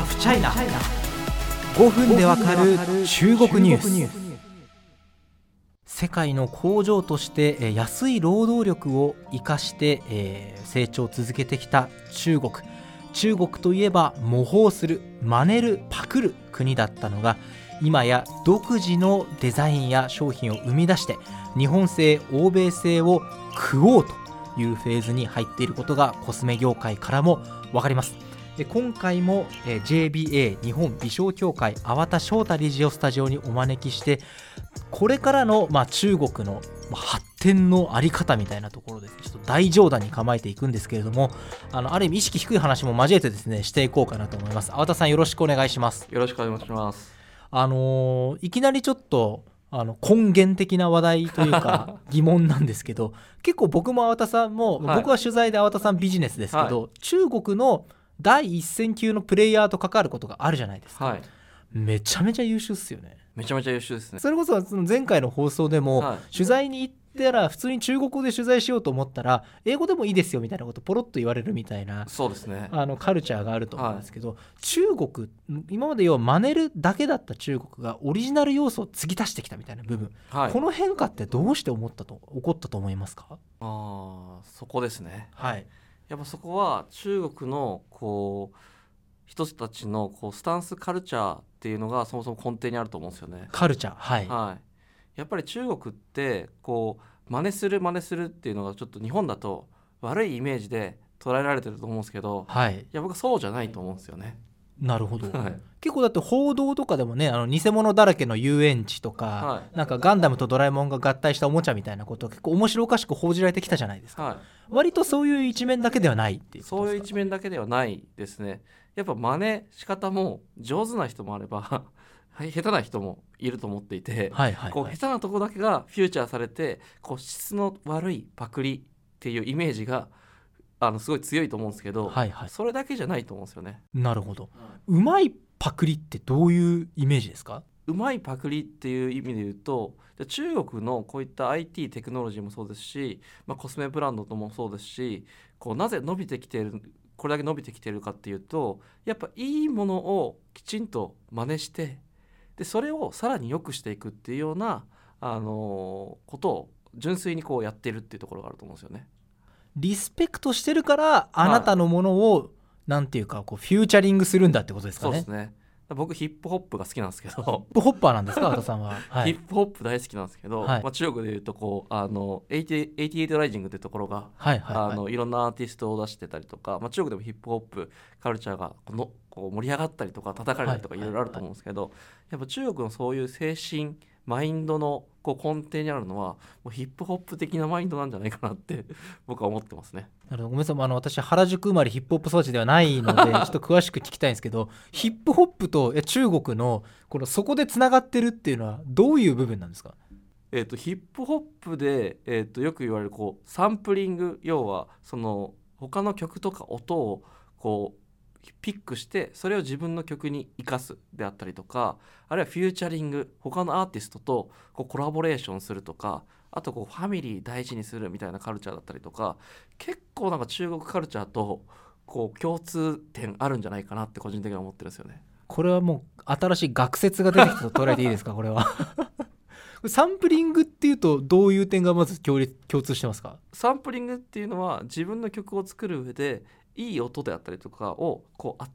ハフチャイナ5分でわかる中国ニュース。世界の工場としてえー安い労働力を生かして、えー成長を続けてきた中国。中国といえば模倣する真似るパクる国だったのが今や独自のデザインや商品を生み出して日本製欧米製を食おうというフェーズに入っていることがコスメ業界からも分かりますで今回も、えー JBA 日本美商協会粟田翔太理事をスタジオにお招きしてこれからの、まあ、中国のまあ発展のあり方みたいなところでちょっと大冗談に構えていくんですけれどもあのある意味意識低い話も交えてですねしていこうかなと思います。粟田さんよろしくお願いします。よろしくお願いします。あのーいきなりちょっとあの根源的な話題というか 疑問なんですけど結構僕も粟田さんも、はい。僕は取材で粟田さんビジネスですけど、中国の第一線級のプレイヤーと関わることがあるじゃないですか、はい。めちゃめちゃ優秀っすよねめちゃめちゃ優秀ですね。それこそその前回の放送でも、はい取材に行ったら普通に中国語で取材しようと思ったら英語でもいいですよみたいなことポロッと言われるみたいなそうですね。あのカルチャーがあると思うんですけど、中国今まで要は真似るだけだった中国がオリジナル要素を継ぎ足してきたみたいな部分、はい。この変化ってどうして思ったと起こったと思いますか？ああ、そこですね。はいやっぱそこは中国のこう人たちのこうスタンスカルチャーっていうのがそもそも根底にあると思うんですよね。カルチャーはい、はい。やっぱり中国ってこう真似する真似するっていうのがちょっと日本だと悪いイメージで捉えられてると思うんですけど、はいいや僕はそうじゃないと思うんですよね。なるほど、はい。結構だって報道とかでもねあの偽物だらけの遊園地とか、はなんかガンダムとドラえもんが合体したおもちゃみたいなこと結構面白おかしく報じられてきたじゃないですかはい。割とそういう一面だけではないっていうことですか？そういう一面だけではないですね。やっぱ真似仕方も上手な人もあればはい 下手な人もいると思っていて、はいはい、こうはい、下手なとこだけがフューチャーされてこう質の悪いパクリっていうイメージがあのすごい強いと思うんですけど、はいはいそれだけじゃないと思うんですよね。なるほどうまいパクリってどういうイメージですか？うまいパクリっていう意味で言うと中国のこういった IT テクノロジーもそうですし、まあ、コスメブランドともそうですしこうなぜ伸びてきているこれだけ伸びてきているかっていうとやっぱいいものをきちんと真似してでそれをさらに良くしていくっていうような、あのーことを純粋にこうやっているっていうところがあると思うんですよね。リスペクトしてるからあなたのものを、なんていうかこうフューチャリングするんだってことですかね。そうですね。僕ヒップホップが好きなんですけど。ヒップホッパーなんですか？和田さんは、はい、ヒップホップ大好きなんですけど、はい。まあ、中国でいうとこうあの88 88ライジングってところがはいはいはい。あのいろんなアーティストを出してたりとか、まあ、中国でもヒップホップカルチャーがこのこう盛り上がったりとか叩かれたりとかはい。いろいろあると思うんですけど、やっぱ中国のそういう精神マインドのこう根底にあるのはもうヒップホップ的なマインドなんじゃないかなって 僕は思ってますね。なるほど。ごめんなさい。あの私原宿生まれヒップホップ育ちではないので ちょっと詳しく聞きたいんですけどヒップホップとえ中国のこのそこでつながってるっていうのはどういう部分なんですか？えー、とヒップホップで、えー、とよく言われるこうサンプリング要はその他の曲とか音をこうピックしてそれを自分の曲に生かすであったりとかあるいはフューチャリング他のアーティストとこうコラボレーションするとかあとこうファミリー大事にするみたいなカルチャーだったりとか結構なんか中国カルチャーとこう共通点あるんじゃないかなって個人的には思ってるんですよね。これはもう新しい学説が出てきたと捉えていいですか？これは。サンプリングっていうとどういう点がまず共通してますか？サンプリングっていうのは自分の曲を作る上でいい音であったりとかをこうあ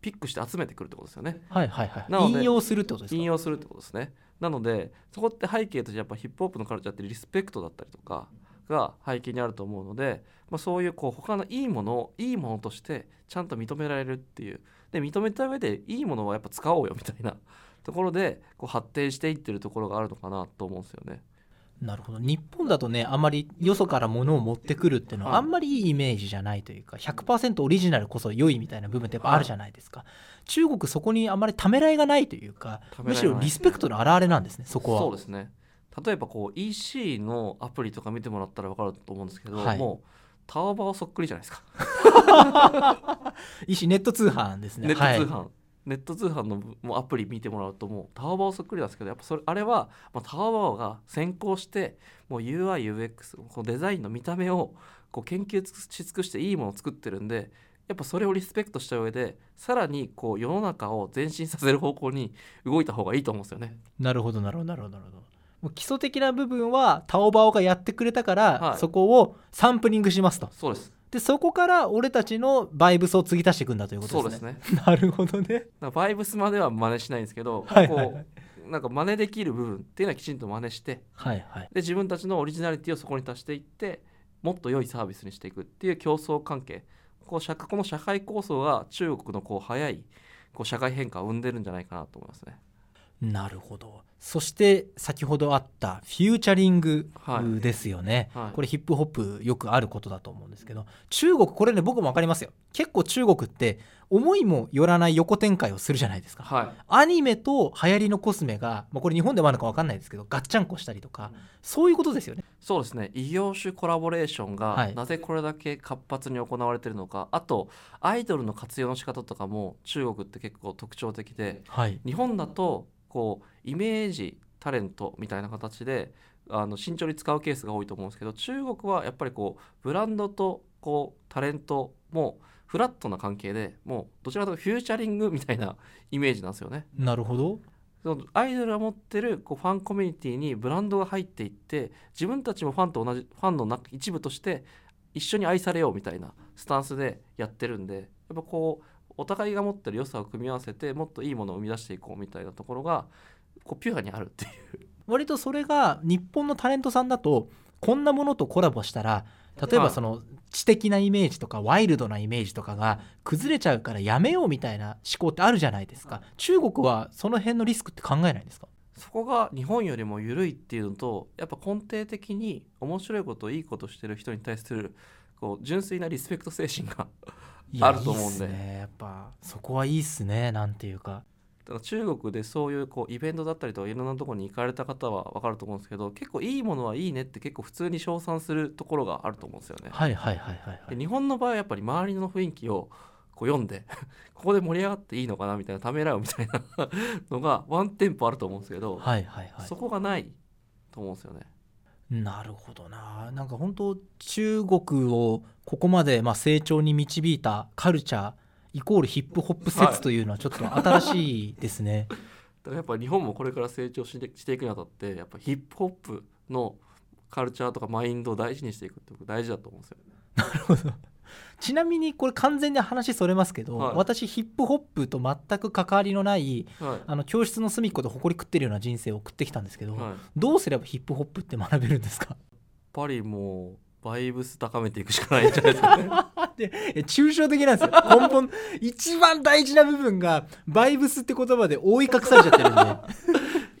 ピックして集めてくるってことですよね。はいはいはい。なので引用するってことですか？引用するってことですね。なのでそこって背景としてやっぱヒップホップのカルチャーってリスペクトだったりとかが背景にあると思うので、まあ、そういうこう他のいいものをいいものとしてちゃんと認められるっていう。で認めた上でいいものはやっぱ使おうよみたいなところでこう発展していってるところがあるのかなと思うんですよね。なるほど。日本だとねあまりよそから物を持ってくるっていうのははい。あんまりいいイメージじゃないというか100%オリジナルこそ良いみたいな部分ってやっぱあるじゃないですか、中国そこにあまりためらいがないというかむしろリスペクトの表れなんですねそこは。そうですね。例えばこう EC のアプリとか見てもらったら分かると思うんですけど、はい。もうタワバオそっくりじゃないですか、いいしネット通販ですね。ネット通販、はいネット通販のもうアプリ見てもらうともうタワバオそっくりなんですけどやっぱそれあれは、まあ、タワバオが先行してもう UIUX こうデザインの見た目をこう研究し尽くしていいものを作ってるんでやっぱそれをリスペクトした上でさらにこう世の中を前進させる方向に動いた方がいいと思うんですよね。なるほどなるほどなるほどなるほど。もう基礎的な部分はタオバオがやってくれたから、はい。そこをサンプリングしますと。そうですでそこから俺たちのバイブスを継ぎ足していくんだということですね。そうですね。なるほどね。バイブスまでは真似しないんですけど、はいはいはい。こうなんか真似できる部分っていうのはきちんと真似してはいはい。で自分たちのオリジナリティをそこに足していってもっと良いサービスにしていくっていう競争関係。こう社この社会構想が中国のこう早いこう社会変化を生んでるんじゃないかなと思いますね。なるほど。そして先ほどあったフューチャリングはい。ですよね、はい。これヒップホップよくあることだと思うんですけど中国これね僕も分かりますよ。結構中国って思いもよらない横展開をするじゃないですか。はアニメと流行りのコスメが、まあ、これ日本でもあるのか分かんないですけどガッチャンコしたりとか、そういうことですよね。い、そうですね。異業種コラボレーションはい。がなぜこれだけ活発に行われてるのか、あとアイドルの活用の仕方とかも中国って結構特徴的ではい。日本だとこうイメージタレントみたいな形であの慎重に使うケースが多いと思うんですけど中国はやっぱりこうブランドとこうタレントもフラットな関係でもうどちらかというとフューチャリングみたいなイメージなんですよね。なるほどそのアイドルが持ってるこうファンコミュニティにブランドが入っていって自分たちもファンと同じファンの中一部として一緒に愛されようみたいなスタンスでやってるんでやっぱこうお互いが持ってる良さを組み合わせてもっといいものを生み出していこうみたいなところがこうピュアにあるっていう割とそれが日本のタレントさんだとこんなものとコラボしたら例えはいばその知的なイメージとかワイルドなイメージとかが崩れちゃうからやめようみたいな思考ってあるじゃないですか。中国はその辺のリスクって考えないんですか？そこが日本よりも緩いっていうのとやっぱ根底的に面白いこといいことしてる人に対するこう純粋なリスペクト精神があると思うんで。いいっすね。やっぱそこはいいっすね。なんていうかだから中国でそういうこうイベントだったりとかいろんなところに行かれた方は分かると思うんですけど結構いいものはいいねって結構普通に称賛するところがあると思うんですよね。はいはいはいはいはいで日本の場合はやっぱり周りの雰囲気をこう読んでここで盛り上がっていいのかなみたいなためらうみたいなのがワンテンポあると思うんですけど、はいはいはいそこがないと思うんですよね。なるほどななんか本当中国をここまでまあ成長に導いたカルチャーイコールヒップホップ説というのはちょっと新しいですね、だからやっぱ日本もこれから成長してしていくにあたってやっぱヒップホップのカルチャーとかマインドを大事にしていくって僕大事だと思うんですよ。なるほど。ちなみにこれ完全に話それますけど、はい。私ヒップホップと全く関わりのないはい。あの教室の隅っこで誇り食ってるような人生を送ってきたんですけど、はい、やっどうすればヒップホップって学べるんですか？ぱりもうバイブス高めていくしかないんじゃないですかね。でえ抽象的なんですよ。根本一番大事な部分がバイブスって言葉で覆い隠されちゃってるんで。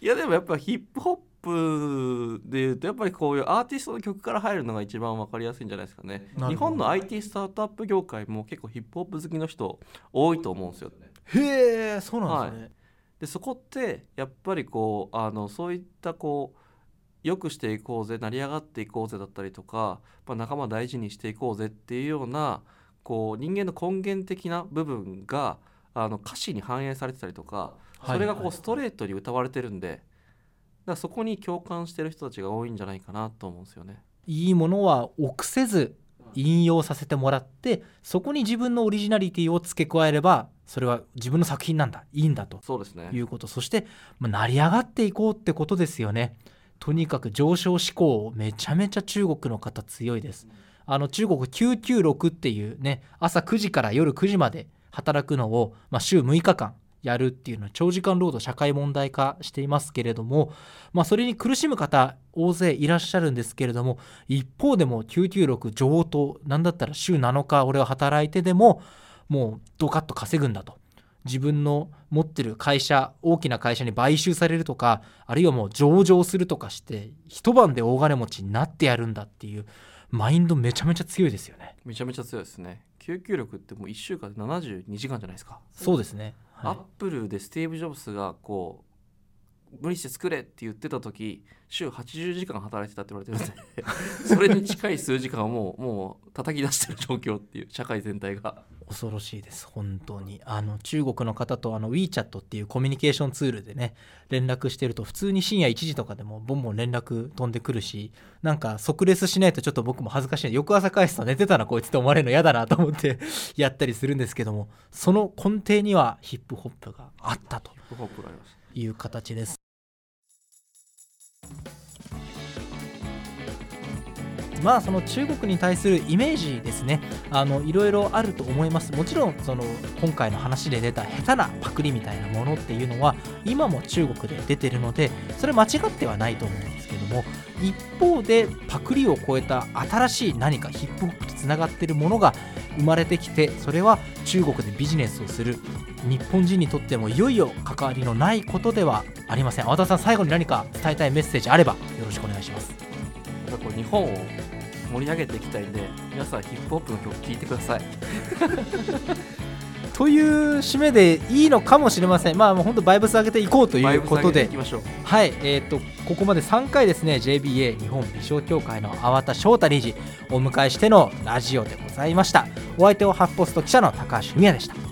いやでもやっぱヒップホップでいうとやっぱりこういうアーティストの曲から入るのが一番わかりやすいんじゃないですかね。日本の IT スタートアップ業界も結構ヒップホップ好きの人多いと思うんですよ。へえそうなんですね、でそこってやっぱりこうあのそういったこう良くしていこうぜ成り上がっていこうぜだったりとか、まあ、仲間大事にしていこうぜっていうようなこう人間の根源的な部分があの歌詞に反映されてたりとかそれがこうストレートに歌われてるんで、だからそこに共感してる人たちが多いんじゃないかなと思うんですよね。いいものは臆せず引用させてもらってそこに自分のオリジナリティを付け加えればそれは自分の作品なんだいいんだと。そうですね。いうこと。そして、まあ、成り上がっていこうってことですよねとにかく上昇志向めちゃめちゃ中国の方強いです。あの中国996っていうね朝9時から夜9時まで働くのを、まあ、週6日間やるっていうのは長時間労働社会問題化していますけれども、まあ、それに苦しむ方大勢いらっしゃるんですけれども一方でも996上等なんだったら週7日俺は働いてでももうドカッと稼ぐんだと。自分の持ってる会社大きな会社に買収されるとかあるいはもう上場するとかして一晩で大金持ちになってやるんだっていうマインドめちゃめちゃ強いですよね。めちゃめちゃ強いですね。996ってもう1週間で72時間じゃないですか。そうですね、アッはい。プルでスティーブ・ジョブスがこ無理して作れって言ってた時週80時間働いてたって言われてるんで それに近い数時間をもうもう叩き出してる状況っていう社会全体が。恐ろしいです本当に。あの中国の方とあの WeChat っていうコミュニケーションツールでね連絡してると普通に深夜1時とかでもボンボン連絡飛んでくるしなんか即レスしないとちょっと僕も恥ずかしい。翌朝返すと寝てたなこいつって思われるの嫌だなと思って やったりするんですけどもその根底にはヒップホップがあったという形ですまあその中国に対するイメージですね。あのいろいろあると思います。もちろんその今回の話で出た下手なパクリみたいなものっていうのは今も中国で出てるのでそれ間違ってはないと思うんですけども一方でパクリを超えた新しい何かヒップホップとつながってるものが生まれてきてそれは中国でビジネスをする日本人にとってもいよいよ関わりのないことではありません。和田さん最後に何か伝えたいメッセージあればよろしくお願いします。やっぱこう日本を盛り上げていきたいんで皆さんヒップホップの曲聴いてくださいという締めでいいのかもしれません。まあもう本当バイブス上げていこうということではい、えっ、とここまで3回ですね JBA 日本美少協会の粟田翔太理事お迎えしてのラジオでございました。お相手はハフポスト記者の高橋文也でした。